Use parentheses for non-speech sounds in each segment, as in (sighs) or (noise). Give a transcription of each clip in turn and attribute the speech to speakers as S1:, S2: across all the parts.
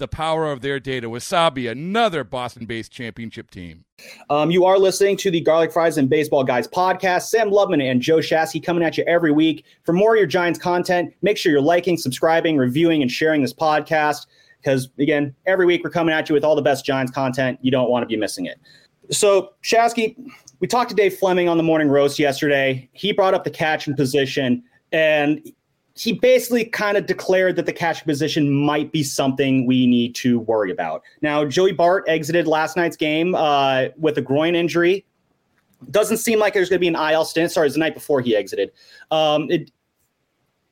S1: the power of their data. Wasabi, another Boston based championship team.
S2: Um, you are listening to the Garlic Fries and Baseball Guys podcast. Sam Lubman and Joe Shasky coming at you every week. For more of your Giants content, make sure you're liking, subscribing, reviewing, and sharing this podcast. Because again, every week we're coming at you with all the best Giants content. You don't want to be missing it. So, Shasky, we talked to Dave Fleming on the morning roast yesterday. He brought up the catch and position, and he basically kind of declared that the catch position might be something we need to worry about. Now, Joey Bart exited last night's game uh, with a groin injury. Doesn't seem like there's going to be an IL stint. Sorry, it's the night before he exited. Um, it,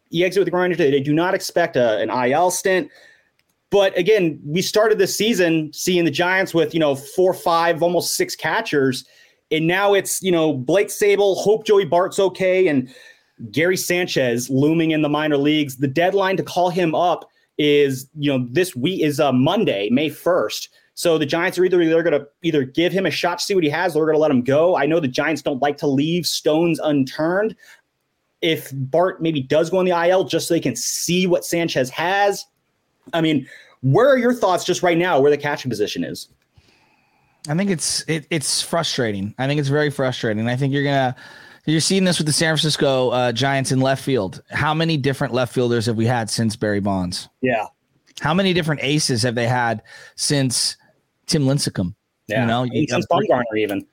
S2: he exited with a groin injury. They do not expect a, an IL stint. But again, we started this season seeing the Giants with, you know, four, five, almost six catchers. And now it's, you know, Blake Sabol, hope Joey Bart's okay. And Gary Sanchez looming in the minor leagues. The deadline to call him up is, you know, this week is uh, Monday, May 1st. So the Giants are either they're going to either give him a shot to see what he has, or they're going to let him go. I know the Giants don't like to leave stones unturned. If Bart maybe does go on the IL just so they can see what Sanchez has, I mean, where are your thoughts just right now where the catching position is?
S3: I think it's it, it's frustrating. I think it's very frustrating. I think you're gonna you're seeing this with the San Francisco uh, Giants in left field. How many different left fielders have we had since Barry Bonds?
S2: Yeah.
S3: How many different aces have they had since Tim Lincecum?
S2: Yeah.
S3: You know,
S2: since Bumgarner even.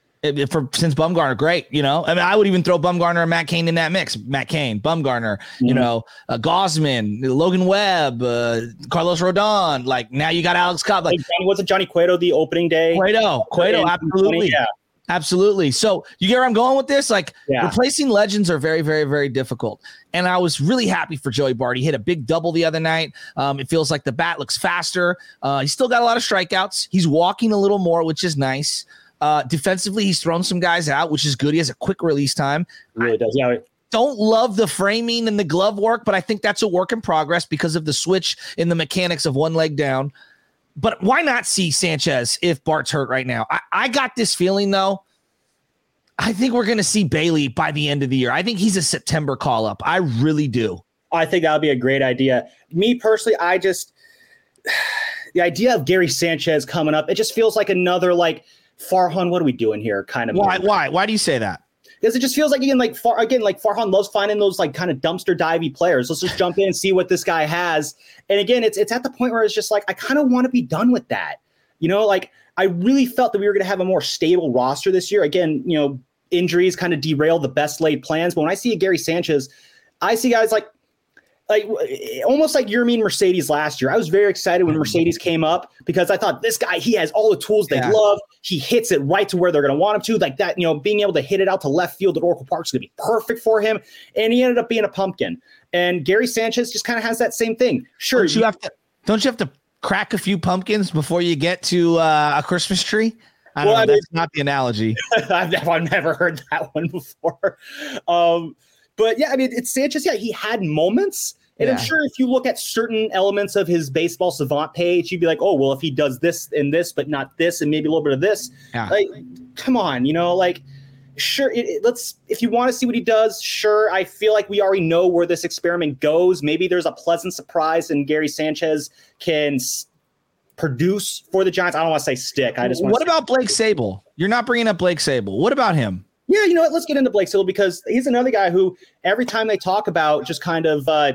S3: For since Bumgarner, great. You know, I mean, I would even throw Bumgarner and Matt Cain in that mix. Matt Cain, Bumgarner, mm-hmm. you know, uh, Gausman, Logan Webb, uh, Carlos Rodon. Like now you got Alex Cobb. Like,
S2: hey, was it Johnny Cueto the opening day?
S3: Cueto, Cueto, absolutely. Yeah. Absolutely. So you get where I'm going with this? Like yeah. replacing legends are very, very, very difficult. And I was really happy for Joey Bart. He hit a big double the other night. Um, it feels like the bat looks faster. Uh, he's still got a lot of strikeouts. He's walking a little more, which is nice. Uh, defensively, he's thrown some guys out, which is good. He has a quick release time.
S2: Really does. Yeah.
S3: Don't love the framing and the glove work, but I think that's a work in progress because of the switch in the mechanics of one leg down but why not see Sanchez if Bart's hurt right now? I, I got this feeling though. I think we're going to see Bailey by the end of the year. I think he's a September call up. I really do.
S2: I think that would be a great idea. Me personally, I just (sighs) the idea of Gary Sanchez coming up, it just feels like another like Farhan. What are we doing here? Kind of.
S3: Why? Why? Why do you say that?
S2: Because it just feels like again, like far again, like Farhan loves finding those like kind of dumpster divey players. Let's just jump in and see what this guy has. And again, it's it's at the point where it's just like I kind of want to be done with that. You know, like I really felt that we were going to have a more stable roster this year. Again, you know, injuries kind of derail the best laid plans. But when I see a Gary Sanchez, I see guys like like almost like Yermin Mercedes last year. I was very excited when Mercedes came up because I thought this guy, he has all the tools they yeah. love. He hits it right to where they're going to want him to. Like that, you know, being able to hit it out to left field at Oracle Park is going to be perfect for him. And he ended up being a pumpkin. And Gary Sanchez just kind of has that same thing. Sure,
S3: don't you, you have to. Don't you have to crack a few pumpkins before you get to uh, a Christmas tree? I well, know, I mean, that's not the analogy. (laughs)
S2: I've, never, I've never heard that one before. (laughs) Um, but yeah, I mean, it's Sanchez. Yeah, he had moments. And yeah. I'm sure if you look at certain elements of his baseball savant page, you'd be like, oh, well, if he does this and this, but not this, and maybe a little bit of this, yeah. like, come on, you know, like sure, it, it, let's if you want to see what he does, sure. I feel like we already know where this experiment goes. Maybe there's a pleasant surprise, and Gary Sanchez can s- produce for the Giants. I don't want to say stick. I just
S3: what about Blake Sabol? You're not bringing up Blake Sabol. What about him?
S2: Yeah, you know what? Let's get into Blake Sabol because he's another guy who every time they talk about just kind of uh,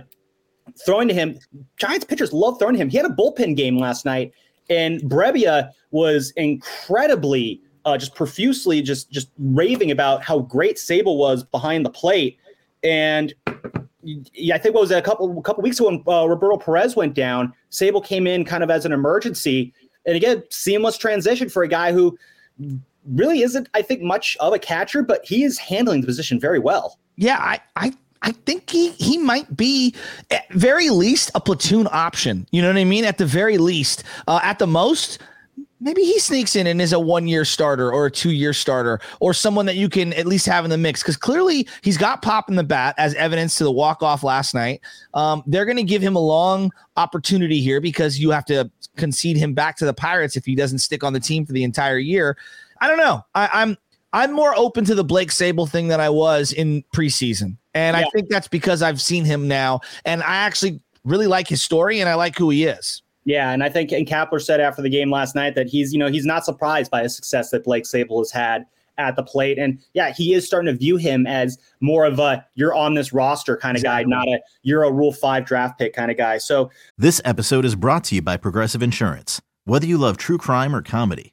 S2: throwing to him, Giants pitchers love throwing to him. He had a bullpen game last night, and Brebbia was incredibly uh, just profusely just just raving about how great Sabol was behind the plate. And yeah, I think what was a couple a couple weeks ago when uh, Roberto Perez went down, Sabol came in kind of as an emergency. And again, seamless transition for a guy who really isn't, I think, much of a catcher, but he is handling the position very well.
S3: Yeah, I, I I think he he might be at very least a platoon option. You know what I mean? At the very least, uh, at the most, maybe he sneaks in and is a one year starter or a two year starter or someone that you can at least have in the mix because clearly he's got pop in the bat as evidence to the walk off last night. Um, they're going to give him a long opportunity here because you have to concede him back to the Pirates if he doesn't stick on the team for the entire year. I don't know. I, I'm I'm more open to the Blake Sabol thing than I was in preseason. And yeah. I think that's because I've seen him now and I actually really like his story and I like who he is.
S2: Yeah, and I think and Kapler said after the game last night that he's, you know, he's not surprised by the success that Blake Sabol has had at the plate. And yeah, he is starting to view him as more of a you're on this roster kind of exactly. guy, not a you're a rule five draft pick kind of guy. So
S4: this episode is brought to you by Progressive Insurance. Whether you love true crime or comedy,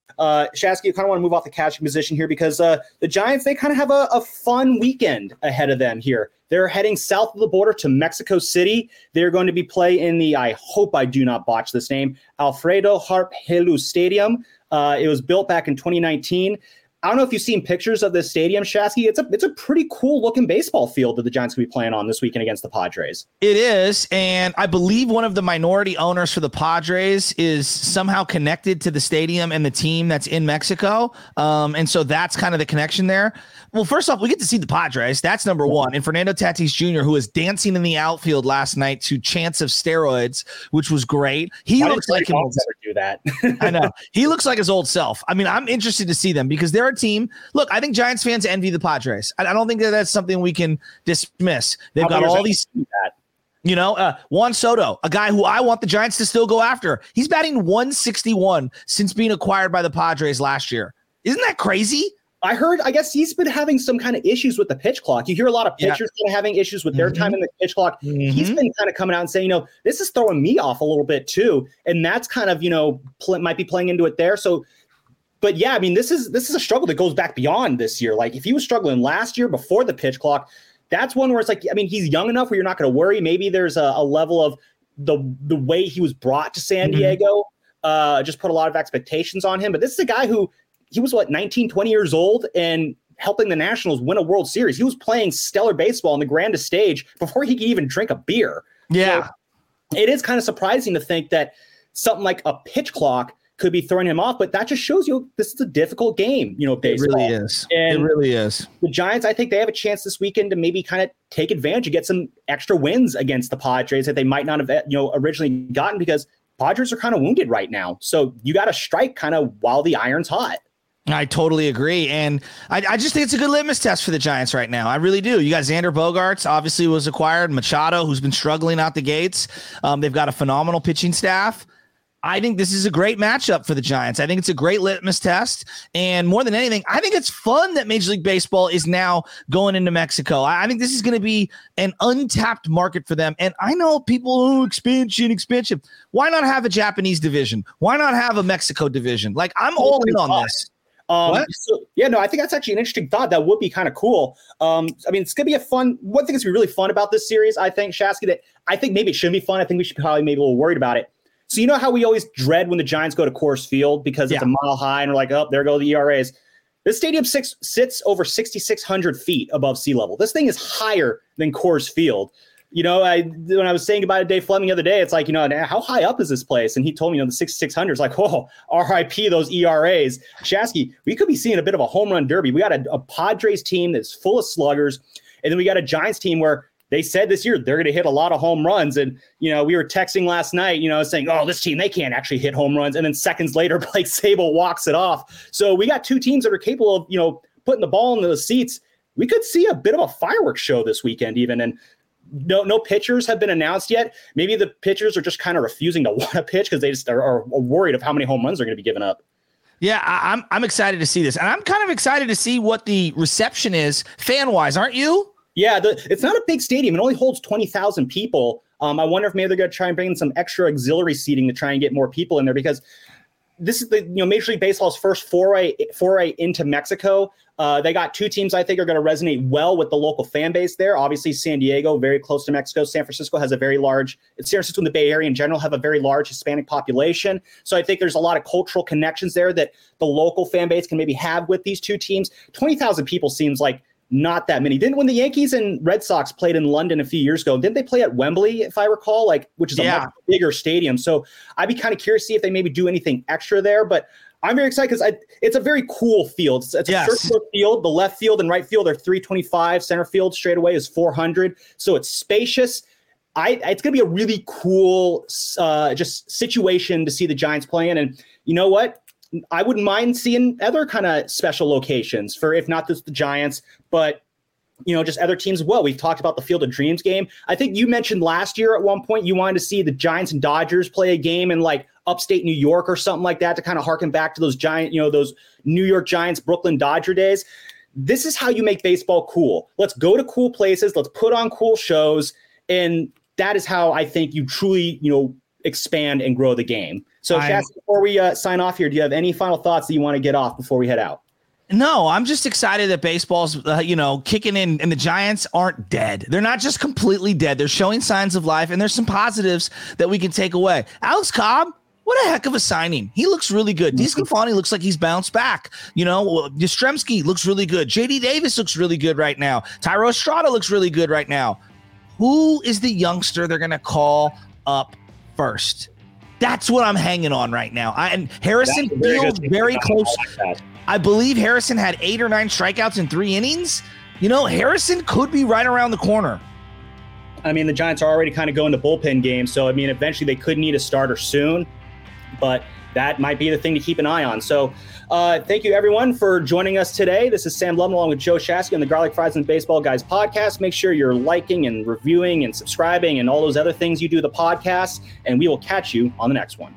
S2: Uh, Shasky, you kind of want to move off the catching position here because uh, the Giants, they kind of have a, a fun weekend ahead of them here. They're heading south of the border to Mexico City. They're going to be play in the, I hope I do not botch this name, Alfredo Harp Helú Stadium. Uh, it was built back in 2019. I don't know if you've seen pictures of this stadium, Shasky. It's a it's a pretty cool looking baseball field that the Giants will be playing on this weekend against the Padres.
S3: It is, and I believe one of the minority owners for the Padres is somehow connected to the stadium and the team that's in Mexico. Um, and so that's kind of the connection there. Well, first off, we get to see the Padres. That's number one. And Fernando Tatis Jr., who was dancing in the outfield last night to chants of steroids, which was great. He Why looks like him. Never
S2: do that. (laughs)
S3: I know. He looks like his old self. I mean, I'm interested to see them because they're a team. Look, I think Giants fans envy the Padres. I, I don't think that that's something we can dismiss. They've got all these. That? You know, uh, Juan Soto, a guy who I want the Giants to still go after. He's batting 161 since being acquired by the Padres last year. Isn't that crazy?
S2: I heard, I guess he's been having some kind of issues with the pitch clock. You hear a lot of pitchers yeah. having issues with their mm-hmm. time in the pitch clock. Mm-hmm. He's been kind of coming out and saying, you know, this is throwing me off a little bit too. And that's kind of, you know, pl- might be playing into it there. So, but yeah, I mean, this is this is a struggle that goes back beyond this year. Like if he was struggling last year before the pitch clock, that's one where it's like, I mean, he's young enough where you're not going to worry. Maybe there's a, a, level of the the way he was brought to San mm-hmm. Diego. Uh, just put a lot of expectations on him. But this is a guy who he was what 19, 20 years old and helping the Nationals win a World Series. He was playing stellar baseball on the grandest stage before he could even drink a beer.
S3: Yeah. So
S2: it is kind of surprising to think that something like a pitch clock could be throwing him off, but that just shows you this is a difficult game, you know, baseball.
S3: It really is. And it really is.
S2: The Giants, I think they have a chance this weekend to maybe kind of take advantage and get some extra wins against the Padres that they might not have, you know, originally gotten because Padres are kind of wounded right now. So you got to strike kind of while the iron's hot.
S3: I totally agree. And I, I, just think it's a good litmus test for the Giants right now. I really do. You got Xander Bogaerts, obviously was acquired, Machado, who's been struggling out the gates. Um, they've got a phenomenal pitching staff. I think this is a great matchup for the Giants. I think it's a great litmus test. And more than anything, I think it's fun that Major League Baseball is now going into Mexico. I think this is going to be an untapped market for them. And I know people, oh, expansion, expansion. Why not have a Japanese division? Why not have a Mexico division? Like, I'm all in on this.
S2: Um, so, yeah, no, I think that's actually an interesting thought. That would be kind of cool. Um, I mean, it's gonna be a fun. One thing that's gonna be really fun about this series, I think, Shasky, that I think maybe it shouldn't be fun. I think we should probably maybe a little worried about it. So you know how we always dread when the Giants go to Coors Field because it's yeah. a mile high and we're like, oh, there go the ERAs. This stadium six, sits over 6,600 feet above sea level. This thing is higher than Coors Field. You know, I when I was saying goodbye to Dave Fleming the other day, it's like, you know, how high up is this place? And he told me, you know, the 6,600 is like, oh, RIP those ERAs. Shasky, we could be seeing a bit of a home run derby. We got a, a Padres team that's full of sluggers. And then we got a Giants team where they said this year they're going to hit a lot of home runs. And, you know, we were texting last night, you know, saying, oh, this team, they can't actually hit home runs. And then seconds (laughs) later, Blake Sabol walks it off. So we got two teams that are capable of, you know, putting the ball in the seats. We could see a bit of a fireworks show this weekend, even. And no no pitchers have been announced yet. Maybe the pitchers are just kind of refusing to (laughs) want to pitch because they just are, are, worried of how many home runs they're going to be given up.
S3: Yeah, I, I'm I'm excited to see this, and I'm kind of excited to see what the reception is fan wise. Aren't you?
S2: Yeah, the, it's not a big stadium. It only holds twenty thousand people. Um, I wonder if maybe they're going to try and bring in some extra auxiliary seating to try and get more people in there because this is the you know Major League Baseball's first foray foray into Mexico. Uh, they got two teams I think are going to resonate well with the local fan base there. Obviously, San Diego, very close to Mexico. San Francisco has a very large. San Francisco and the Bay Area in general have a very large Hispanic population. So I think there's a lot of cultural connections there that the local fan base can maybe have with these two teams. Twenty thousand people seems like not that many. Didn't when the Yankees and Red Sox played in London a few years ago, didn't they play at Wembley, if I recall, like which is a yeah. much bigger stadium? So I'd be kind of curious to see if they maybe do anything extra there. But I'm very excited because it's a very cool field. It's, it's yes. a circular field. The left field and right field are 325. Center field straight away is 400. So it's spacious. I, it's going to be a really cool uh, just situation to see the Giants playing. And you know what? I wouldn't mind seeing other kind of special locations for, if not just the Giants, but you know, just other teams well. We've talked about the Field of Dreams game. I think you mentioned last year at one point you wanted to see the Giants and Dodgers play a game in like upstate New York or something like that to kind of harken back to those giant, you know, those New York Giants, Brooklyn Dodger days. This is how you make baseball cool. Let's go to cool places. Let's put on cool shows. And that is how I think you truly, you know, expand and grow the game. So, before we uh, sign off here, do you have any final thoughts that you want to get off before we head out?
S3: No, I'm just excited that baseball's, uh, you know, kicking in, and the Giants aren't dead. They're not just completely dead. They're showing signs of life, and there's some positives that we can take away. Alex Cobb, what a heck of a signing. He looks really good. DeSclafani looks like he's bounced back. You know, Yastrzemski looks really good. JD Davis looks really good right now. Thairo Estrada looks really good right now. Who is the youngster they're going to call up first? That's what I'm hanging on right now. I, and Harrison feels very close. I believe Harrison had eight or nine strikeouts in three innings. You know, Harrison could be right around the corner.
S2: I mean, the Giants are already kind of going to bullpen games, so I mean, eventually they could need a starter soon, but that might be the thing to keep an eye on. So, uh, thank you everyone for joining us today. This is Sam Lubman along with Joe Shasky on the Garlic Fries and Baseball Guys podcast. Make sure you're liking and reviewing and subscribing and all those other things you do the podcast, and we will catch you on the next one.